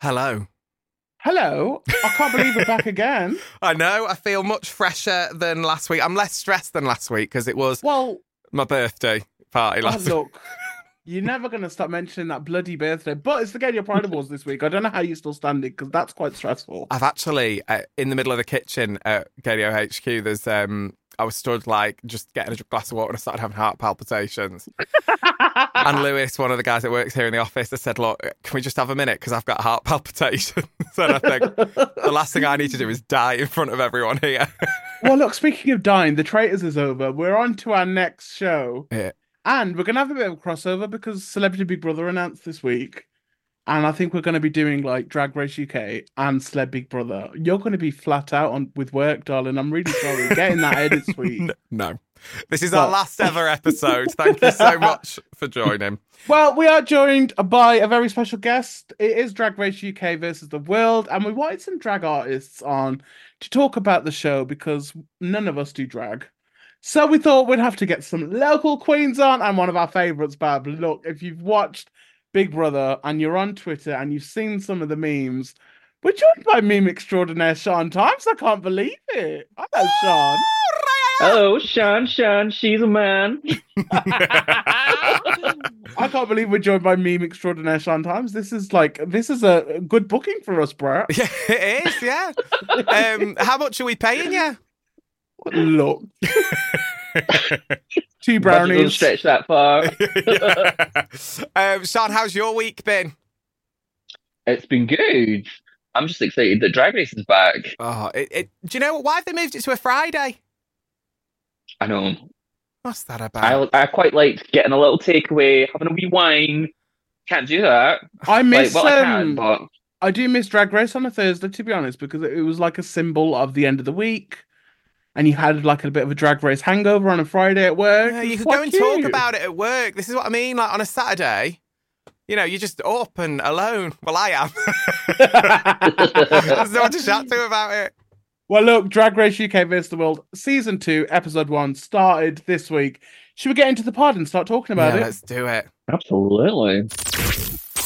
Hello. Hello. I can't believe we're back again. I know. I feel much fresher than last week. I'm less stressed than last week because it was Well, my birthday party oh, last week. look, you're never going to stop mentioning that bloody birthday, but it's the Game Gaydio Pride Awards this week. I don't know how you're still stand it because that's quite stressful. I've actually uh, in the middle of the kitchen at Gaydio HQ. There's um, I was stood like just getting a glass of water and I started having heart palpitations. and Lewis, one of the guys that works here in the office, has said, "Look, can we just have a minute because I've got heart palpitations." and I think the last thing I need to do is die in front of everyone here. well, look, speaking of dying, The Traitors is over. We're on to our next show. Yeah. And we're going to have a bit of a crossover because Celebrity Big Brother announced this week. And I think we're going to be doing like Drag Race UK and Celeb Big Brother. You're going to be flat out on with work, darling. I'm really sorry. Getting that edit suite. no. This is our last ever episode. Thank you so much for joining. Well, we are joined by a very special guest. It is Drag Race UK versus the world, and we wanted some drag artists on to talk about the show because none of us do drag. So we thought we'd have to get some local queens on, and one of our favorites, Bab. Look, if you've watched Big Brother and you're on Twitter and you've seen some of the memes, we're joined by meme extraordinaire Sian Thymes. I can't believe it. I Hello, Sian. Hello, Sian. Sian, she's a man. I can't believe we're joined by meme extraordinaire Sian Thymes. This is like this is a good booking for us, bro. Yeah, it is. Yeah. Um, how much are we paying you? Look, two brownies. stretch that far. um, Sian, how's your week been? it's been good. I'm just excited that Drag Race is back. Oh, it, it, do you know? Why have they moved it to a Friday? I know. What's that about? I I quite like getting a little takeaway, having a wee wine. Can't do that. I miss. like, well, I um, can, but I do miss Drag Race on a Thursday, to be honest, because it was like a symbol of the end of the week, and you had like a bit of a Drag Race hangover on a Friday at work. Yeah, you could go and talk about it at work. This is what I mean. Like on a Saturday, you know, you're just up and alone. Well, I am. There's no one to chat to about it. Well, look, Drag Race UK vs the World season two, episode one started this week. Should we get into the pod and start talking about yeah, it? let's do it. absolutely.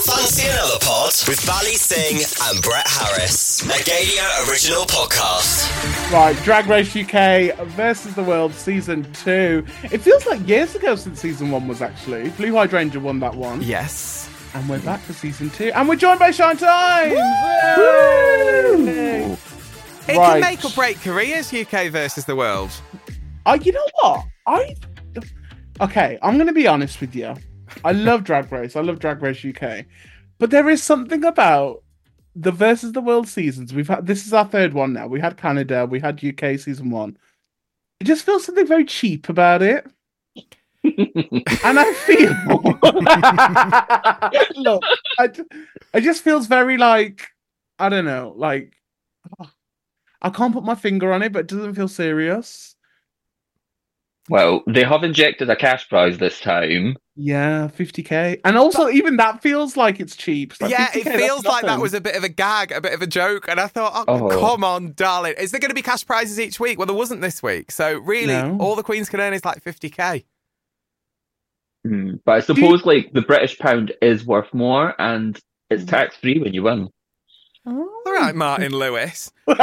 Fancy another pod with Bally Singh and Brett Harris, a Gaydio original podcast. Right, Drag Race UK versus the World season two. It feels like years ago since season one was actually. Blue Hydrangea won that one. Yes. And we're back for season two. And we're joined by Sian Thymes! Yay! It Right. can make or break careers, UK versus the world. Uh, you know what? I okay. I'm gonna be honest with you. I love Drag Race. I love Drag Race UK, but there is something about the versus the world seasons. We've had this is our third one now. We had Canada. We had UK season one. It just feels something very cheap about it, and I feel look. I, it just feels very like I don't know. Like I can't put my finger on it, but it doesn't feel serious. Well, they have injected a cash prize this time. Yeah, 50k. And also, even that feels like it's cheap. Like, yeah, 50K, it feels like that was a bit of a gag, a bit of a joke. And I thought, oh, Oh. come on, darling. Is there going to be cash prizes each week? Well, there wasn't this week. So, really, No. all the Queens can earn is like 50k. Hmm. But I suppose like the British pound is worth more and it's tax free when you win. Oh. All right, Martin Lewis. but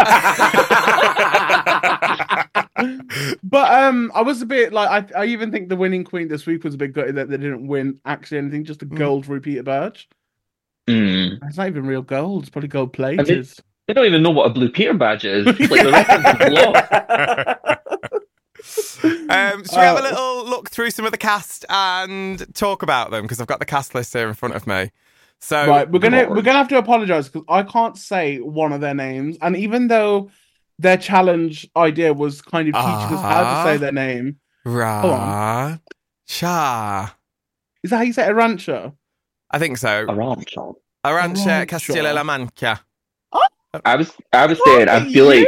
um, I was a bit like I, I even think the winning queen this week was a bit gutted that they didn't win actually anything, just a Mm. gold RuPeter badge. Hmm. It's not even real gold; it's probably gold plated. They don't even know what a blue Peter badge is. Like the reference is. Um, should we have a Uh, little look through some of the cast and talk about them? Because I've got the cast list here in front of me. So, right, we're gonna Lord. we're gonna have to apologize because I can't say one of their names, and even though their challenge idea was kind of teaching us how to Ah. say their name, Ra Cha. is that how you say it, Rancho? I think so. Arantxa. Arantxa Arantxa. Castilla-La Mancha. I was I was saying I feel like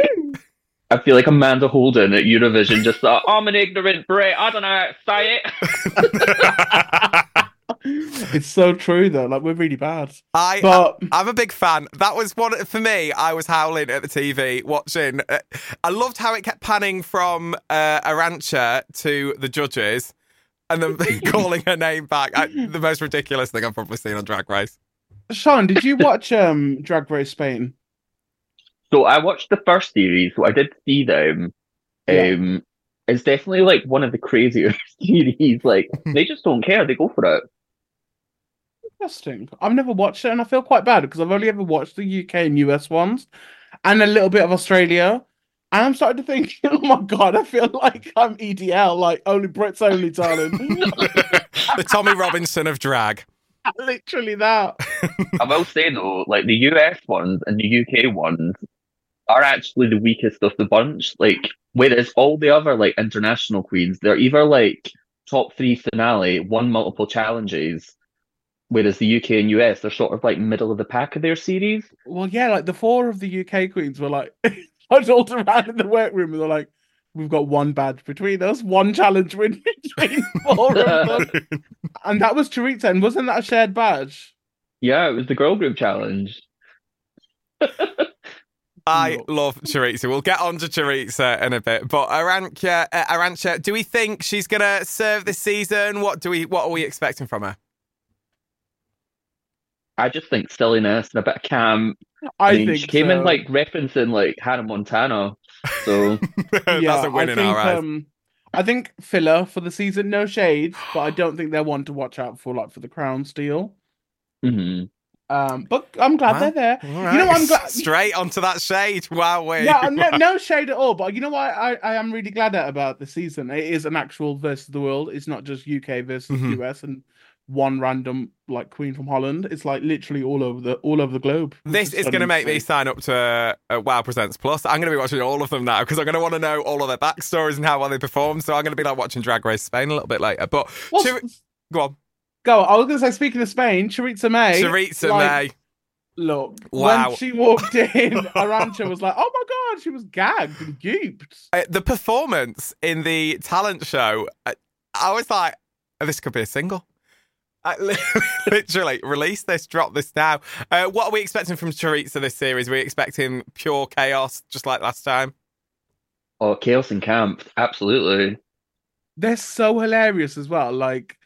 I feel like Amanda Holden at Eurovision just thought, I'm an ignorant Brit, I don't know how to say it. It's so true though. Like we're really bad. I, But I'm a big fan. That was one for me. I was howling at the TV watching. uh, I loved how it kept panning from uh, Arantxa to the judges, and then calling her name back. I, the most ridiculous thing I've probably seen on Drag Race. Sian, did you watch um Drag Race Spain? So I watched the first series, so I did see them. Yeah. Um, it's definitely like one of the craziest series. Like they just don't care; they go for it. Interesting. I've never watched it, and I feel quite bad because I've only ever watched the UK and US ones, and a little bit of Australia. And I'm starting to think, oh my god, I feel like I'm EDL, like only Brits only, darling. the Tommy Robinson of drag. Literally that. I will say though, like the US ones and the UK ones are actually the weakest of the bunch. Like, whereas all the other like international queens, they're either like top three finale, one multiple challenges. Whereas the UK and US, they're sort of like middle of the pack of their series. Well, yeah, like the four of the UK queens were like huddled around in the workroom, and they're like, "We've got one badge between us, one challenge win between four of them." and that was Choriza, and wasn't that a shared badge? Yeah, it was the girl group challenge. I love Choriza. We'll get on to Choriza in a bit. But Arantxa, uh, Arantxa, do we think she's going to serve this season? What do we? What are we expecting from her? I just think silliness and a bit of camp. I, I mean, think she came so. in like referencing like Hannah Montana. So That's a win I in think, our eyes. Um, I think filler for the season, no shade, but I don't think they're one to watch out for, like for the crown steal. mhm. Um, but I'm glad Wow. they're there. All You know I'm glad. Straight onto that shade. Wow, we. Yeah, no, no shade at all. But you know what? I, I am really glad at about the season. It is an actual versus the world. It's not just UK versus Mhm. US and one random like queen from Holland. It's like literally all over the all over the globe. This is going to make me sign up to uh, Wow Presents Plus. I'm going to be watching all of them now because I'm going to want to know all of their backstories and how well they perform. So I'm going to be like watching Drag Race Spain a little bit later. But Char- go on, go. I was going to say, speaking of Spain, Choriza May. Choriza like, May. Look, Wow. when she walked in, Arantxa was like, "Oh my god!" She was gagged and gooped. Uh, the performance in the talent show, uh, I was like, oh, this could be a single. I, literally, release this, drop this now. Uh, what are we expecting from Choriza this series? Are we expecting pure chaos, just like last time? Oh, chaos and camp, absolutely. They're so hilarious as well. Like,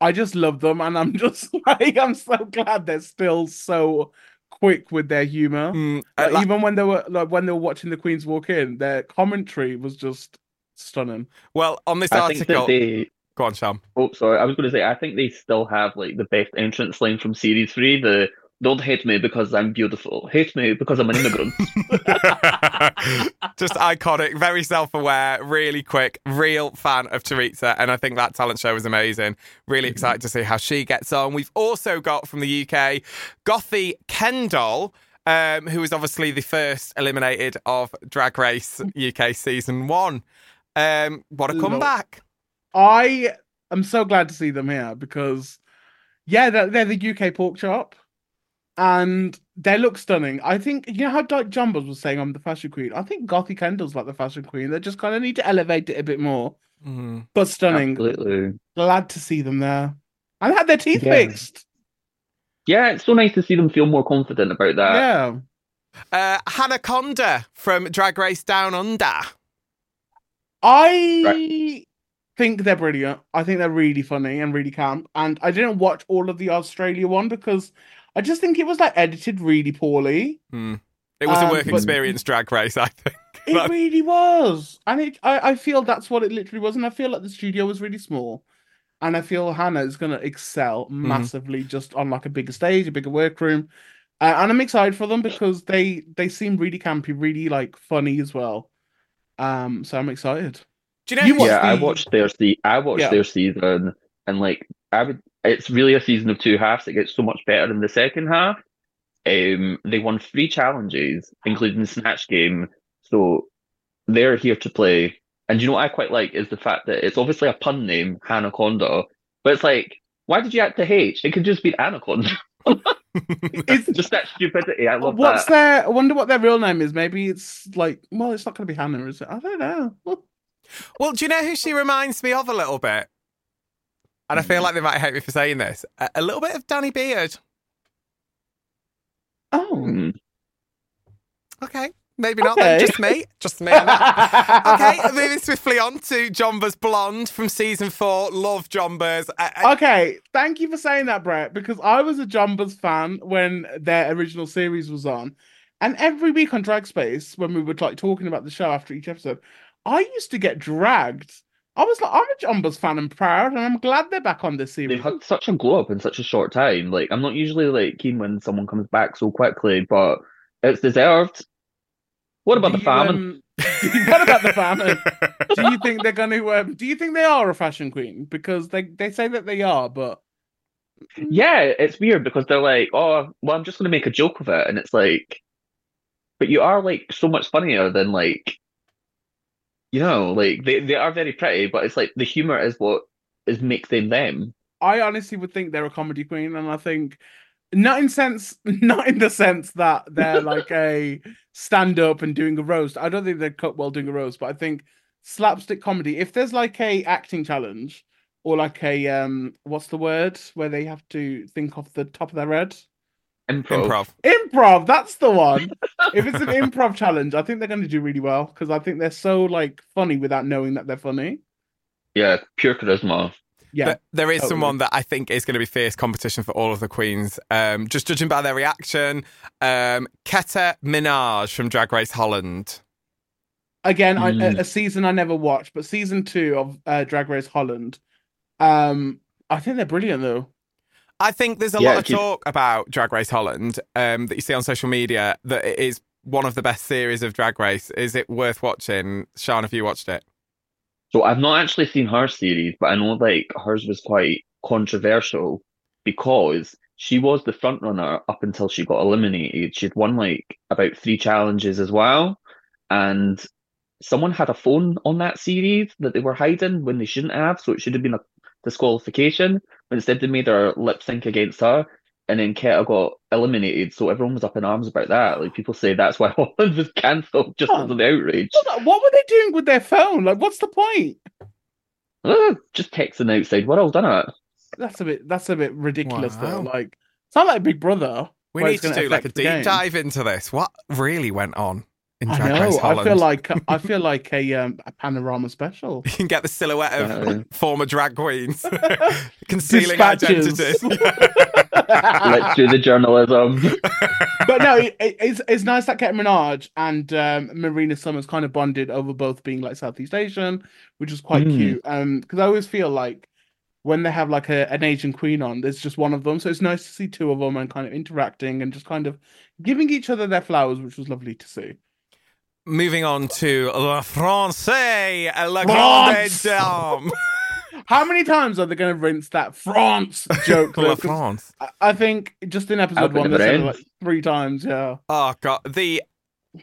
I just love them, and I'm just like, I'm so glad they're still so quick with their humor. Mm, uh, Like, even when they were like when they were watching the Queens walk in, their commentary was just stunning. well, on this I think article, that they. Go on, Sam. Oh, sorry. I was going to say I think they still have like the best entrance line from series three. The "Don't hate me because I'm beautiful. Hate me because I'm an immigrant." Just iconic, very self aware, really quick, real fan of Teresa. And I think that talent show was amazing. Really excited to see how she gets on. We've also got from the UK Gothy Kendoll. Um, who was obviously the first eliminated of Drag Race UK season one? Um, what a comeback! I am so glad to see them here because, yeah, they're, they're the UK pork chop, and they look stunning. I think you know how like Jonbers was saying I'm the fashion queen. I think Gothy Kendoll's like the fashion queen. They just kind of need to elevate it a bit more. Mm. But stunning. Absolutely. Glad to see them there. And had their teeth Yeah. fixed. Yeah, it's so nice to see them feel more confident about that. yeah. Uh, Hannah Conda from Drag Race Down Under. I think they're brilliant. I think they're really funny and really camp. And I didn't watch all of the Australia one because I just think it was like edited really poorly. Hmm. It was a Um, work experience drag race, I think. It really was. And it I, I feel that's what it literally was. And I feel like the studio was really small. And I feel Hannah is gonna excel Mm-hmm. massively just on like a bigger stage, a bigger workroom. Uh, and I'm excited for them because they they seem really campy, really like funny as well. Um, so I'm excited. Do you know You watched yeah, I watched their se- I watched Yeah. their season, and like I would, it's really a season of two halves. It gets so much better in the second half. Um, they won three challenges, including the snatch game, so they're here to play. And you know what I quite like is the fact that it's obviously a pun name, Anaconda, but it's like, why did you add the H? It could just be Anaconda. It's just that stupidity. I love What's that. their? I wonder what their real name is. Maybe it's like, well, it's not going to be Hannah, is it? I don't know. Well, do you know who she reminds me of a little bit? And I feel like they might hate me for saying this. A, a little bit of Danny Beard. Oh, Hmm. Okay, Maybe not. Then. Just me. Just me. okay, moving swiftly on to Jonbers Blonde from season four. Love Jonbers. I, I, Okay, thank you for saying that, Brett, because I was a Jonbers fan when their original series was on. And every week on Drag Space, when we were like talking about the show after each episode, I used to get dragged. I was like, I'm a Jonbers fan and proud, and I'm glad they're back on this series. They've had such a glow up in such a short time. Like, I'm not usually like keen when someone comes back so quickly, but it's deserved. What about Do the you, famine? um, what about the famine? do you think they're going to? Um, do you think they are a fashion queen? Because they they say that they are, but Yeah, it's weird because they're like, oh, well, I'm just going to make a joke of it. And it's like, but you are like so much funnier than like, you know, like they, they are very pretty, but it's like the humor is what is makes them them. I honestly would think they're a comedy queen, and I think not in sense, not in the sense that they're like a stand up and doing a roast. I don't think they're cut well doing a roast, but I think slapstick comedy. If there's like a acting challenge or like a um, what's the word where they have to think off the top of their head. Improv. Improv. Improv, that's the one. if it's an improv challenge, I think they're going to do really well because I think they're so like funny without knowing that they're funny. Yeah, pure charisma. Yeah, But there is totally. someone that I think is going to be fierce competition for all of the queens. Um, just judging by their reaction, um, Keta Minaj from Drag Race Holland. again Mm. a season i never watched but season two of uh, drag race holland um i think they're brilliant though I think there's a Yeah, lot of talk about Drag Race Holland um, that you see on social media that it is one of the best series of Drag Race. Is it worth watching? Sian, have you watched it? So I've not actually seen her series, but I know like hers was quite controversial because she was the front runner up until she got eliminated. She'd won like about three challenges as well. And someone had a phone on that series that they were hiding when they shouldn't have, so it should have been a disqualification. But instead they made her lip sync against her. And then Keta got eliminated, so everyone was up in arms about that. Like people say that's why Holland was cancelled just Oh. because of the outrage. What- what were they doing with their phone like what's the point Uh, just texting outside world, done it? that's a bit that's a bit ridiculous though like it's not like big brother We need to do like a deep game. dive into this. What really went on in i Drag Race know Holland? i feel like i feel like a um a panorama special you can get the silhouette of Yeah. former drag queens concealing Dispatches. identities. Let's do the journalism. but no, it, it- it's it's nice that Keta Minaj and um, Marina Summers kind of bonded over both being like Southeast Asian, which was quite Mm. cute. Um, because I always feel like when they have like a, an Asian queen on, there's just one of them, so it's nice to see two of them and kind of interacting and just kind of giving each other their flowers, which was lovely to see. Moving on to La Francais, La France. Grande Dame. How many times are they going to rinse that France joke? La France. I- I think just in episode Hope one, they said it like three times. Yeah. Oh god, the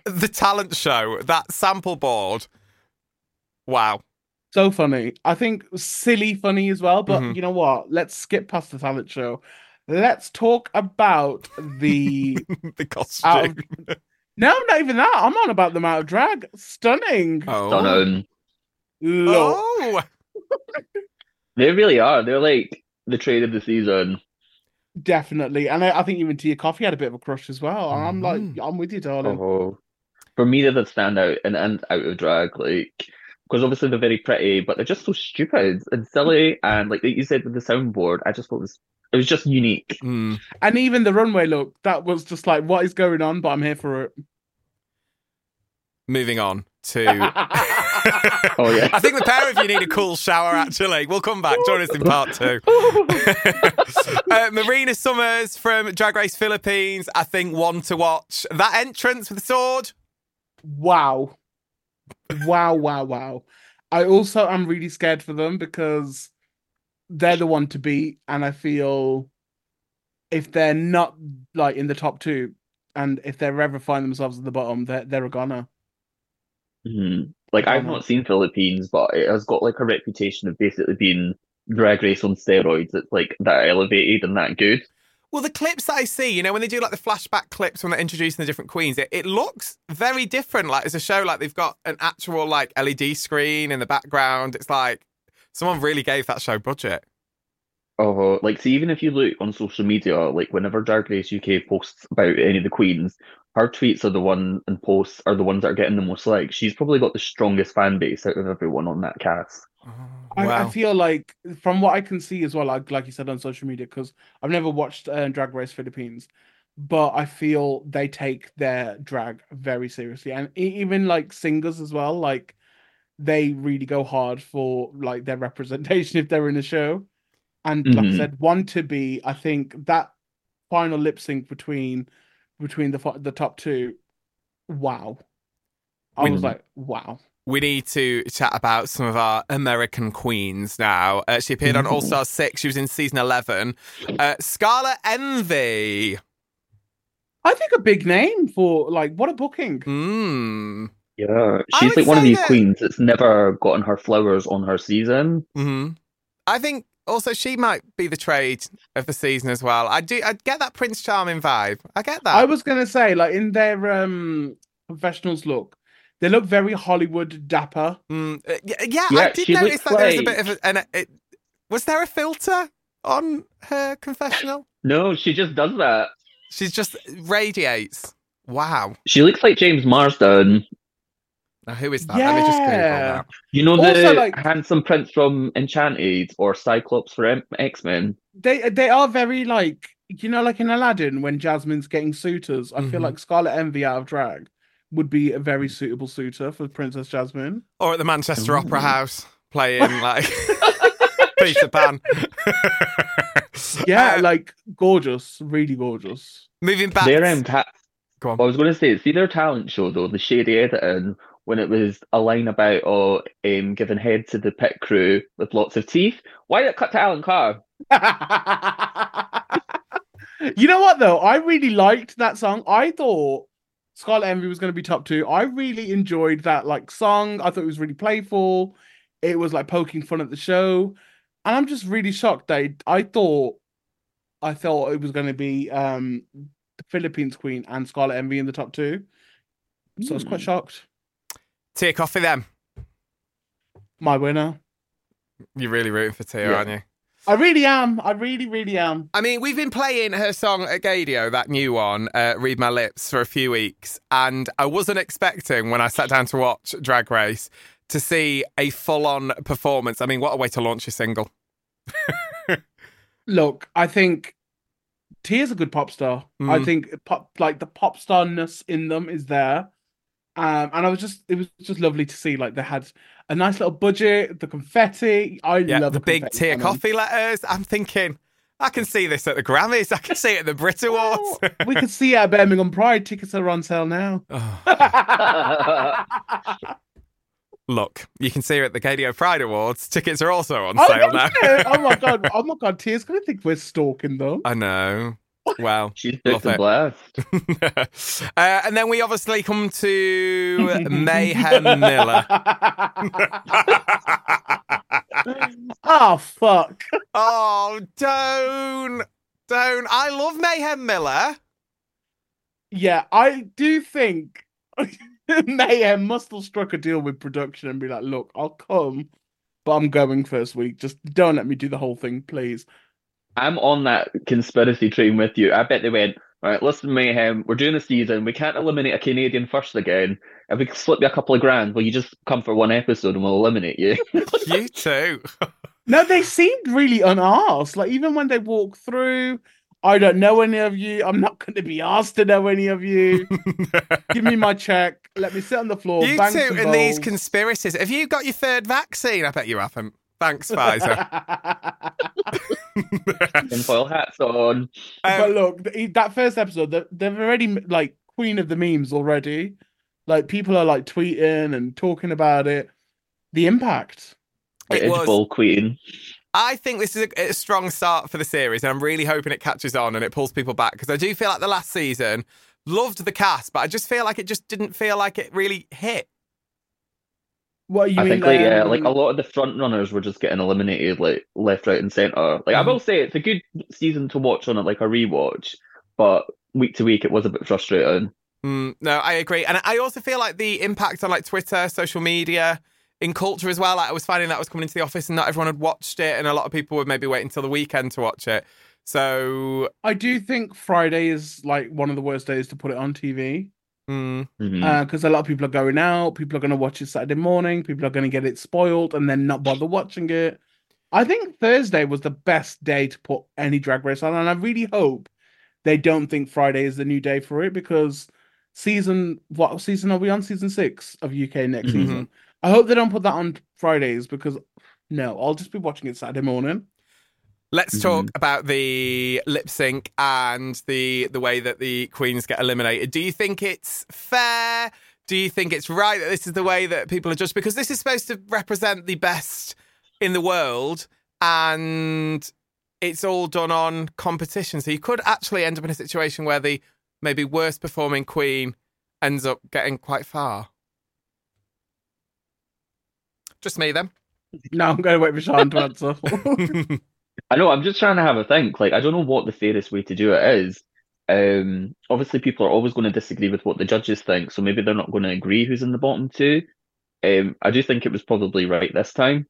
the talent show, that sample board. Wow. So funny. I think silly funny as well. But Mhm. you know what? Let's skip past the talent show. Let's talk about the. the out of... costume. No, not even that. I'm on about the amount of drag. Stunning. Oh. Stunning. Look. Oh. They really are. They're like the trade of the season. Definitely. And I, I think even Tia Kofi had a bit of a crush as well. And I'm like, Mhm. I'm with you, darling. Oh, for me, they're the standout and, and out of drag. Like, because obviously they're very pretty, but they're just so stupid and silly. And like you said with the soundboard, I just thought it was it was just unique. Mm. And even the runway look, that was just like, what is going on? But I'm here for it. Moving on to. Oh, yeah. I think the pair of you need a cool shower. Actually, we'll come back. Join us in part two. uh, Marina Summers from Drag Race Philippines. I think one to watch. That entrance with the sword. wow. Wow, wow, wow. I also am really scared for them because they're the one to beat, and I feel if they're not like in the top two, and if they ever find themselves at the bottom, they're they're a goner. Mhm. Like I've not seen Philippines, but it has got like a reputation of basically being drag race on steroids. It's like that elevated and that good. Well, the clips that I see, you know, when they do like the flashback clips when they're introducing the different queens, it, it looks very different. Like it's a show, like they've got an actual like LED screen in the background. It's like someone really gave that show budget. Oh, like see, even if you look on social media, like whenever Drag Race UK posts about any of the queens, her tweets are the one and posts are the ones that are getting the most likes. She's probably got the strongest fan base out of everyone on that cast. I, I feel like from what I can see as well, like like you said on social media, because I've never watched uh, Drag Race Philippines, but I feel they take their drag very seriously, and e- even like singers as well, like they really go hard for like their representation if they're in a show. And like I Mhm. said, one to be, I think that final lip sync between between the the top two, wow. I was like, wow. we need to chat about some of our American queens now. Uh, she appeared on All Star 6. She was in season 11. Uh, Scarlet Envy. I think a big name for like what a booking. Mm. Yeah, she's like one of these that- queens that's never gotten her flowers on her season. hmm I think also she might be the trade of the season as well. I do. I get that Prince Charming vibe. I get that. I was gonna say, like in their um professionals look, they look very Hollywood dapper. Mm, uh, yeah, yeah, I did notice looks that there was a bit of a. An, it, was there a filter on her confessional? No, she just does that. She just radiates. Wow. She looks like James Marsden. Now, who is that? Let me just Google Yeah. that. You know Also, the like- handsome prince from Enchanted or Cyclops for X Men? They they are very like you know, like in Aladdin when Jasmine's getting suitors. I feel Mhm. like Scarlet Envy out of drag would be a very suitable suitor for Princess Jasmine. Or at the Manchester Opera Ooh. House playing like Peter Pan. Yeah, Uh, like gorgeous, really gorgeous. moving back. Their ta- Go on. I was going to say, see their talent show though, the shady editing, when it was a line about oh, um, giving head to the pit crew with lots of teeth. Why did it cut to Alan Carr? you know what though? I really liked that song. I thought Scarlet Envy was going to be top two. I really enjoyed that like song. I thought it was really playful. It was like poking fun at the show, and I'm just really shocked. That I thought, I thought it was going to be um the Philippines Queen and Scarlet Envy in the top two. So I was quite Hmm. shocked. Tia Kofi then. My winner. You're really rooting for Tia, Yeah. aren't you? I really am. I really, really am. I mean, we've been playing her song at Gaydio, that new one, uh, Read My Lips, for a few weeks. And I wasn't expecting when I sat down to watch Drag Race to see a full on performance. I mean, what a way to launch a single. Look, I think Tia's a good pop star. I Mm. think pop like the pop starness in them is there. Um, and I was just it was just lovely to see like they had a nice little budget, the confetti. I Yeah, love the big cannon. Kofi letters. I'm thinking, I can see this at the Grammys. I can see it at the Brit Awards. Well, we could see it at Birmingham Pride. Tickets are on sale now. Oh, look, you can see her at the Gaydio Pride Awards. Tickets are also on Oh, sale now. oh my god! Oh my god! Tia's gonna think we're stalking them. I know. Well, She's Love booked and it. blessed. uh, and then we obviously come to Mayhem Miller. oh fuck! oh, don't, don't. I love Mayhem Miller. Yeah, I do think Mayhem must have struck a deal with production and be like, "Look, I'll come, but I'm going first week. Just don't let me do the whole thing, please." I'm on that conspiracy train with you. I bet they went, all right, listen, Mayhem, we're doing the season. We can't eliminate a Canadian first again. If we slip you a couple of grand, will you just come for one episode and we'll eliminate you? You too. No, they seemed really unasked. Like even when they walk through, I don't know any of you. I'm not going to be asked to know any of you. Give me my check. Let me sit on the floor. you two some in these conspiracies. Have you got your third vaccine? I bet you haven't. Thanks, Pfizer. Tinfoil hats on. but Um, look, that first episode, they- they've already like queen of the memes already. Like people are like tweeting and talking about it. The impact. The It was- Edgeball Queen. I think this is a, a strong start for the series, and I'm really hoping it catches on and it pulls people back because I do feel like the last season loved the cast, but I just feel like it just didn't feel like it really hit. What you I mean? think like yeah, like um, a lot of the front runners were just getting eliminated like left, right, and centre. Like I Mhm. will say it's a good season to watch on it, like a rewatch, but week to week it was a bit frustrating. Mm, no, I agree, and I also feel like the impact on like Twitter, social media, in culture as well. Like I was finding that I was coming into the office and not everyone had watched it, and a lot of people would maybe wait until the weekend to watch it. So, I do think Friday is like one of the worst days to put it on TV mm, Mhm. because a lot of people are going out. People are going to watch it Saturday morning. People are going to get it spoiled and then not bother watching it. I think Thursday was the best day to put any drag race on, and I really hope they don't think Friday is the new day for it because season what season are we on? Season six of UK next Mhm. season. I hope they don't put that on Fridays because no, I'll just be watching it Saturday morning. Let's mm-hmm. talk about the lip sync and the the way that the queens get eliminated. Do you think it's fair? Do you think it's right that this is the way that people are judged? Because this is supposed to represent the best in the world, and it's all done on competition. So you could actually end up in a situation where the maybe worst performing queen ends up getting quite far. Just me then. No, I'm going to wait for Sian to answer. I know, I'm just trying to have a think. Like, I don't know what the fairest way to do it is. Um, obviously, people are always going to disagree with what the judges think, so maybe they're not going to agree who's in the bottom two. Um, I do think it was probably right this time.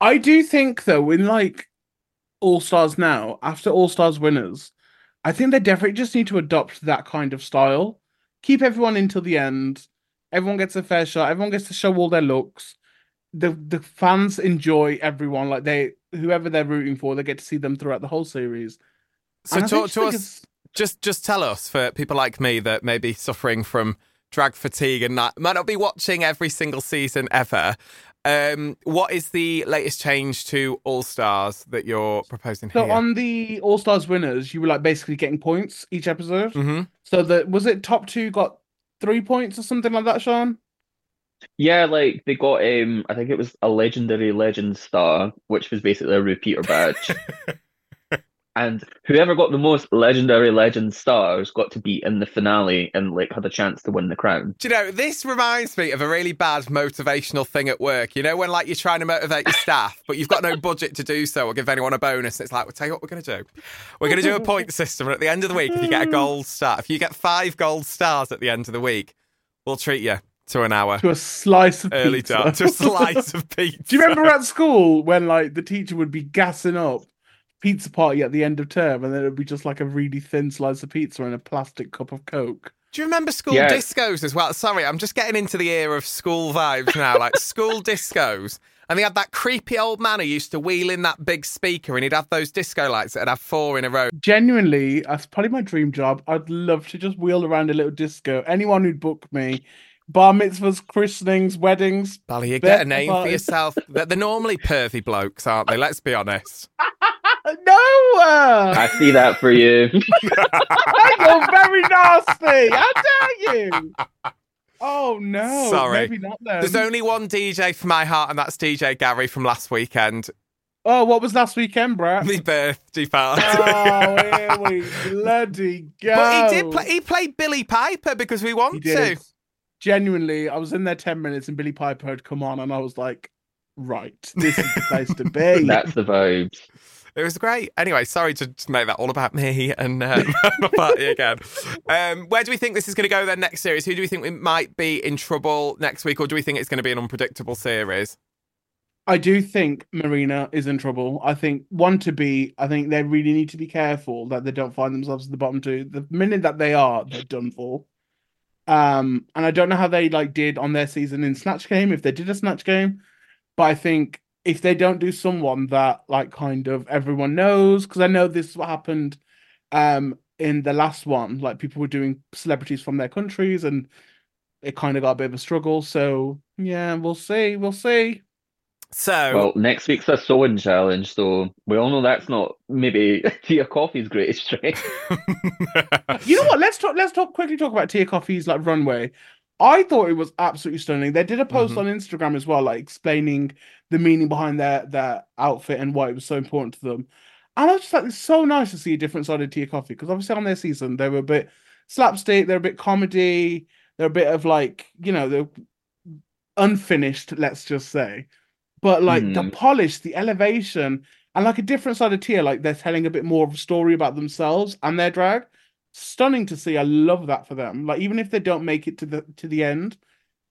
I do think though, in like All Stars now, after All Stars winners, I think they definitely just need to adopt that kind of style. Keep everyone until the end. Everyone gets a fair shot. Everyone gets to show all their looks. The the fans enjoy everyone. Like they whoever they're rooting for, they get to see them throughout the whole series. So And talk to us. it's- just just tell us for people like me that may be suffering from drag fatigue and not, might not be watching every single season ever. Um, what is the latest change to All Stars that you're proposing So here? on the All Stars winners, you were like basically getting points each episode. hmm So that was it. Top two got three points or something like that, Sian. Yeah, like they got um, I think it was a legendary legend star, which was basically a RuPeter badge. And whoever got the most legendary legend stars got to be in the finale and like had a chance to win the crown. Do you know, this reminds me of a really bad motivational thing at work. You know, when like you're trying to motivate your staff, but you've got no budget to do so or give anyone a bonus. It's like, we'll tell you what we're going to do. We're going to do a point system. And at the end of the week, if you get a gold star, if you get five gold stars at the end of the week, we'll treat you to an hour To a slice of early pizza. dark, to a slice of pizza. Do you remember at school when like the teacher would be gassing up pizza party at the end of term, and then it would be just like a really thin slice of pizza and a plastic cup of coke? Do you remember school Yeah. discos as well? Sorry, I'm just getting into the era of school vibes now, like school discos. And they had that creepy old man who used to wheel in that big speaker and he'd have those disco lights that'd have four in a row. Genuinely, that's probably my dream job. I'd love to just wheel around a little disco. Anyone who'd book me, bar mitzvahs, christenings, weddings. Bally, you get a name for yourself. They're, they're normally pervy blokes, aren't they? Let's be honest. No, uh, I see that for you. you're very nasty. How dare you? Oh no! Sorry. maybe not then. There's only one DJ for my heart, and that's DJ Gary from last weekend. Oh, what was last weekend, Brett? The birthday party. oh, here we bloody go. but he did play. He played Billie Piper because we He want did. to. Genuinely, I was in there ten minutes, and Billie Piper had come on, and I was like, "Right, this is the place to be." That's the vibes. It was great. Anyway, sorry to make that all about me and uh, my party again. Um, where do we think this is going to go then next series? Who do we think we might be in trouble next week, or do we think it's going to be an unpredictable series? I do think Marina is in trouble. I think one to be. I think they really need to be careful that they don't find themselves at the bottom two. The minute that they are, they're done for. Um, and I don't know how they like did on their season in Snatch Game if they did a Snatch Game, but I think if they don't do someone that like kind of everyone knows, because I know this is what happened, um, in the last one, like people were doing celebrities from their countries, and it kind of got a bit of a struggle. So yeah, we'll see, we'll see. So, Well, next week's a sewing challenge, so we all know that's not maybe Tia Kofi's greatest strength. You know what? Let's talk. Let's talk quickly. Talk about Tia Kofi's like runway. I thought it was absolutely stunning. They did a post Mhm. on Instagram as well, like explaining the meaning behind their their outfit and why it was so important to them. And I was just like, it's so nice to see a different side of Tia Kofi because obviously on their season they were a bit slapstick, they're a bit comedy, they're a bit of like you know they're unfinished. Let's just say, but like the Mhm. polish, the elevation, and like a different side of Tia, like they're telling a bit more of a story about themselves and their drag stunning to see. I love that for them. Like even if they don't make it to the to the end,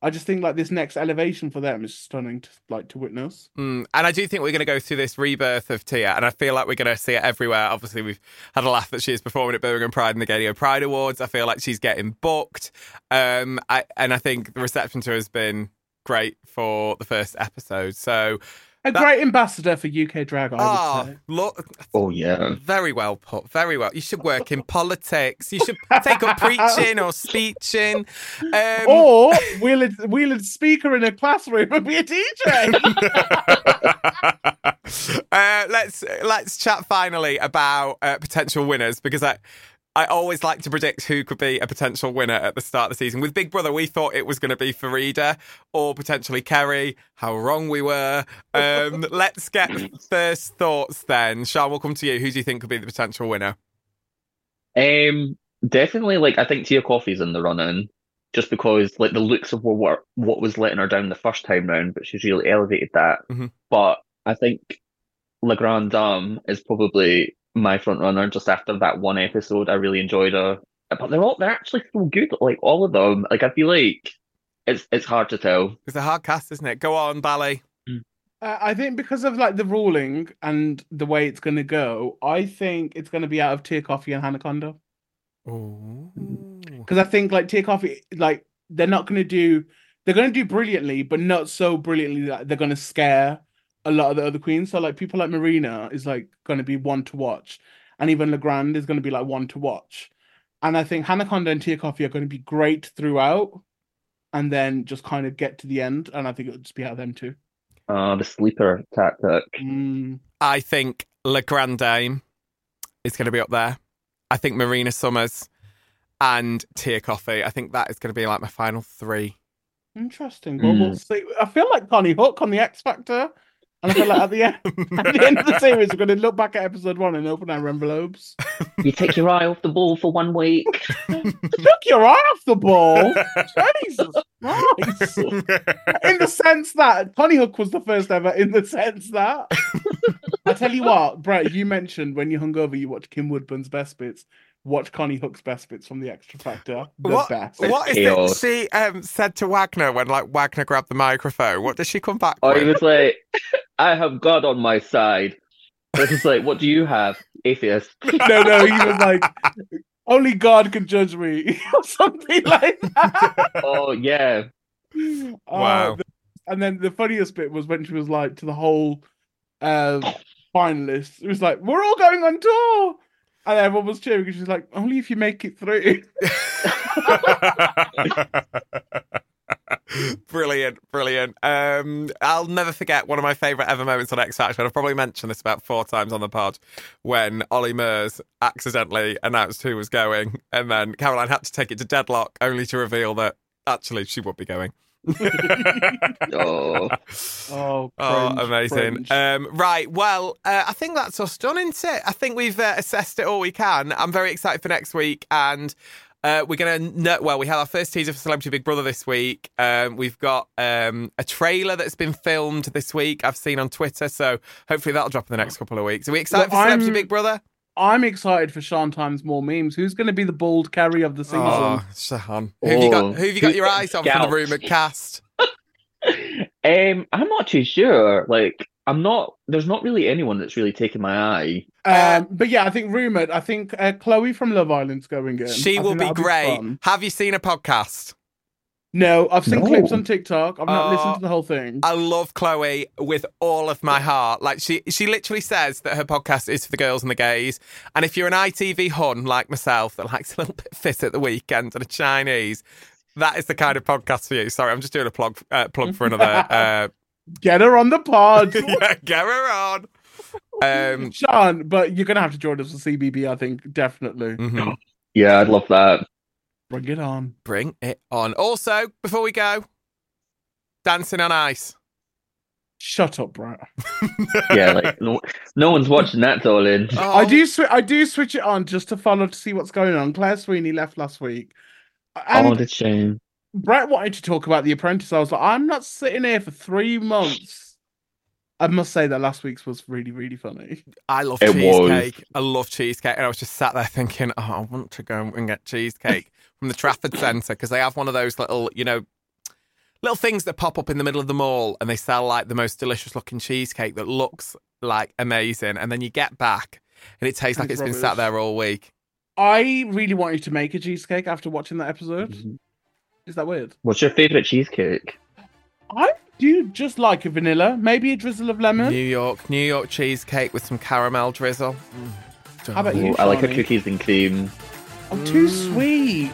I just think like this next elevation for them is stunning to like to witness. Mm, and I do think we're going to go through this rebirth of Tia, and I feel like we're going to see it everywhere. Obviously, we've had a laugh that she is performing at Birmingham Pride and the Gaydio Pride Awards. I feel like she's getting booked, um, I, and I think the reception to her has been great for the first episode. So, A That- great ambassador for UK drag, I would oh, say. look, Oh yeah. very well put, very well. You should work in politics. You should take up preaching or speeching. Um, Or wheel a, wheel a speaker in a classroom and be a DJ. uh, let's let's chat finally about uh, potential winners because I I always like to predict who could be a potential winner at the start of the season. With Big Brother, we thought it was going to be Farida or potentially Kerry. How wrong we were. Um, let's get first thoughts then. Sian, we'll come to you. Who do you think could be the potential winner? Um, definitely. Like I think Tia Kofi's in the run-in, just because like the looks of what what was letting her down the first time round, but she's really elevated that. Mhm. But I think La Grande Dame is probably my front runner. Just after that one episode, I really enjoyed her. But they're all they're actually so good. Like all of them. Like I feel like it's it's hard to tell. It's a hard cast, isn't it? Go on, Bally. Uh, I think because of like the ruling and the way it's going to go, I think it's going to be out of Tia Kofi and Hannah Conda. Ooh. Because I think like Tia Kofi, like they're not going to do, they're going to do brilliantly, but not so brilliantly that they're going to scare a lot of the other queens. So like people like Marina is like going to be one to watch, and even Legrand is going to be like one to watch. And I think Hannah Conda and Tia Kofi are going to be great throughout, and then just kind of get to the end. And I think it'll just be out of them too. Uh, the sleeper tactic. Mm. I think La Grande Dame is going to be up there. I think Marina Summers and Tia Kofi. I think that is going to be like my final three. Interesting. Well, we'll Mm. see. I feel like Konnie Huq on the X Factor, and I feel like at the end, at the end of the series, we're going to look back at episode one and open our envelopes. You take your eye off the ball for one week. Took your eye off the ball. Jesus Christ! In the sense that Konnie Huq was the first ever. In the sense that I tell you what, Brett, you mentioned when you hung over, you watched Kim Woodburn's best bits. Watch Konnie Huq's best bits from the Xtra Factor. The what, best. what is it she um, said to Wagner when like Wagner grabbed the microphone? What did she come back Oh, he was like, I have God on my side. It was like, what do you have? Atheist. no, no, he was like, only God can judge me, or something like that. Oh, yeah. Oh, Wow. the- and then the funniest bit was when she was like to the whole uh, finalists, it was like, we're all going on tour. And everyone was cheering because she's like, only if you make it through. brilliant, brilliant. Um, I'll never forget one of my favourite ever moments on X Factor. and I've probably mentioned this about four times on the pod when Olly Murs accidentally announced who was going, and then Caroline had to take it to deadlock, only to reveal that actually she would be going. Oh. Oh, Oh, amazing. Um, right. Well, uh, I think that's us done, isn't it? I think we've uh, assessed it all we can. I'm very excited for next week. And uh, we're going to, know, well, we had our first teaser for Celebrity Big Brother this week. Um, we've got um, a trailer that's been filmed this week, I've seen on Twitter. So hopefully that'll drop in the next couple of weeks. Are we excited Well, for Celebrity I'm- Big Brother? I'm excited for Sian Thymes More Memes. Who's going to be the bald carry of the season? Oh, Shahan. Who have you got, Oh. who have you got your eyes on from the Scouts. rumoured cast? Um, I'm not too sure. Like, I'm not, there's not really anyone that's really taken my eye. Um, but yeah, I think rumored. I think uh, Chloe from Love Island's going in. She I will be great. fun. Have you seen a podcast? No, I've seen No. clips on TikTok. I've not Oh, listened to the whole thing. I love Chloe with all of my heart. Like she, she literally says that her podcast is for the girls and the gays. And if you're an ITV hun like myself that likes a little bit of fit at the weekend and a Chinese, that is the kind of podcast for you. Sorry, I'm just doing a plug, uh, plug for another. Uh, Get her on the pod, yeah, get her on. Um, Sian. But you're gonna have to join us for CBB. I think definitely. mhm. Yeah, I'd love that. Bring it on. Bring it on. Also, before we go, dancing on ice. Shut up, Brett. Yeah, like, no, no one's watching that, darling. Oh, I do. Sw- I do switch it on just to follow to see what's going on. Claire Sweeney left last week, and oh, the shame. Brett wanted to talk about The Apprentice. I was like, I'm not sitting here for three months. I must say that last week's was really, really funny. I love It was. cheesecake. I love cheesecake. And I was just sat there thinking, oh, I want to go and get cheesecake from the Trafford Centre because they have one of those little, you know, little things that pop up in the middle of the mall and they sell like the most delicious looking cheesecake that looks like amazing. And then you get back and it tastes like It's it's been sat there all week. I really want you to make a cheesecake after watching that episode. Mhm. Is that weird? What's your favourite cheesecake? I do just like a vanilla, maybe a drizzle of lemon. New York, New York cheesecake with some caramel drizzle. How about you? I like a cookies and cream. I'm oh, too Mm. sweet.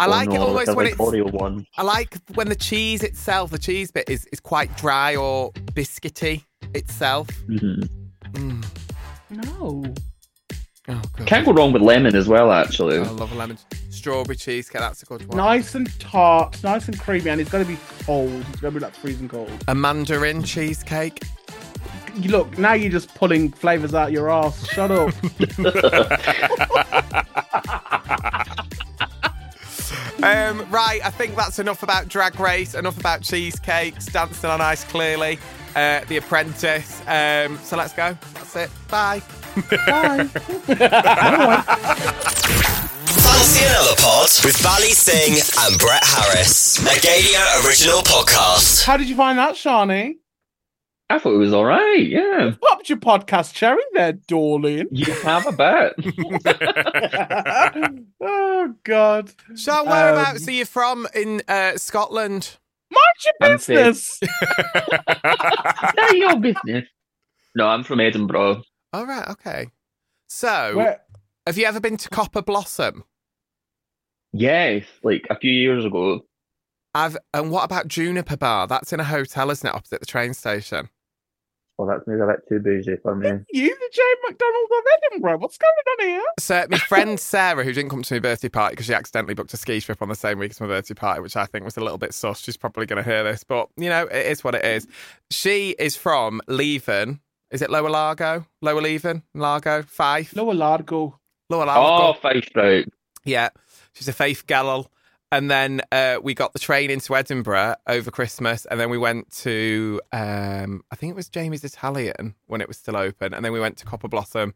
I Oh, like it no, almost when like it's. Oreo one. I like when the cheese itself, the cheese bit, is, is quite dry or biscuity itself. Mhm. Mm. No. Oh, Can't go wrong with lemon as well, actually. I love a lemon strawberry cheesecake. That's a good one. Nice and tart, nice and creamy, and it's going to be cold. It's going to be like freezing cold. A mandarin cheesecake. You look now. You're just pulling flavors out your ass. Shut up. Um, right, I think that's enough about Drag Race, enough about cheesecakes, dancing on ice, clearly, uh, The Apprentice. Um, so let's go. That's it. Bye. Bye. Fancy another pod with Bally Singh and Brett Harris. A Gaydio original podcast. How did you find that, Shawnee? I thought it was all right. Yeah, Popped your podcast cherry there, darling. you have a bet. oh God. Sian, whereabouts are you from in uh, Scotland? Mind your I'm business. yeah, your business. No, I'm from Edinburgh. All right, okay. So, Where, have you ever been to Copper Blossom? Yes, like a few years ago. I've, and what about Juniper Bar? That's in a hotel, isn't it, opposite the train station? Well, that's maybe a bit too bougie for me. you, the Jane McDonald of Edinburgh? What's going on here? So, my friend Sarah, who didn't come to my birthday party because she accidentally booked a ski trip on the same week as my birthday party, which I think was a little bit sus. She's probably going to hear this, but you know, it is what it is. She is from Leven. Is it Lower Largo? Lower Leven? Largo? Fife? Lower Largo. Lower Largo. Oh, Largo. Fife. Yeah. She's a Faith Gallel. And then uh, we got the train into Edinburgh over Christmas, and then we went to um, I think it was Jamie's Italian when it was still open, and then we went to Copper Blossom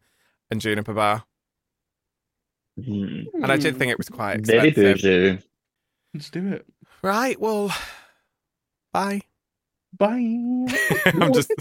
and Juniper Bar, Mm, and I did think it was quite very expensive. bougie. Let's do it. Right, well, bye. Bye. I'm just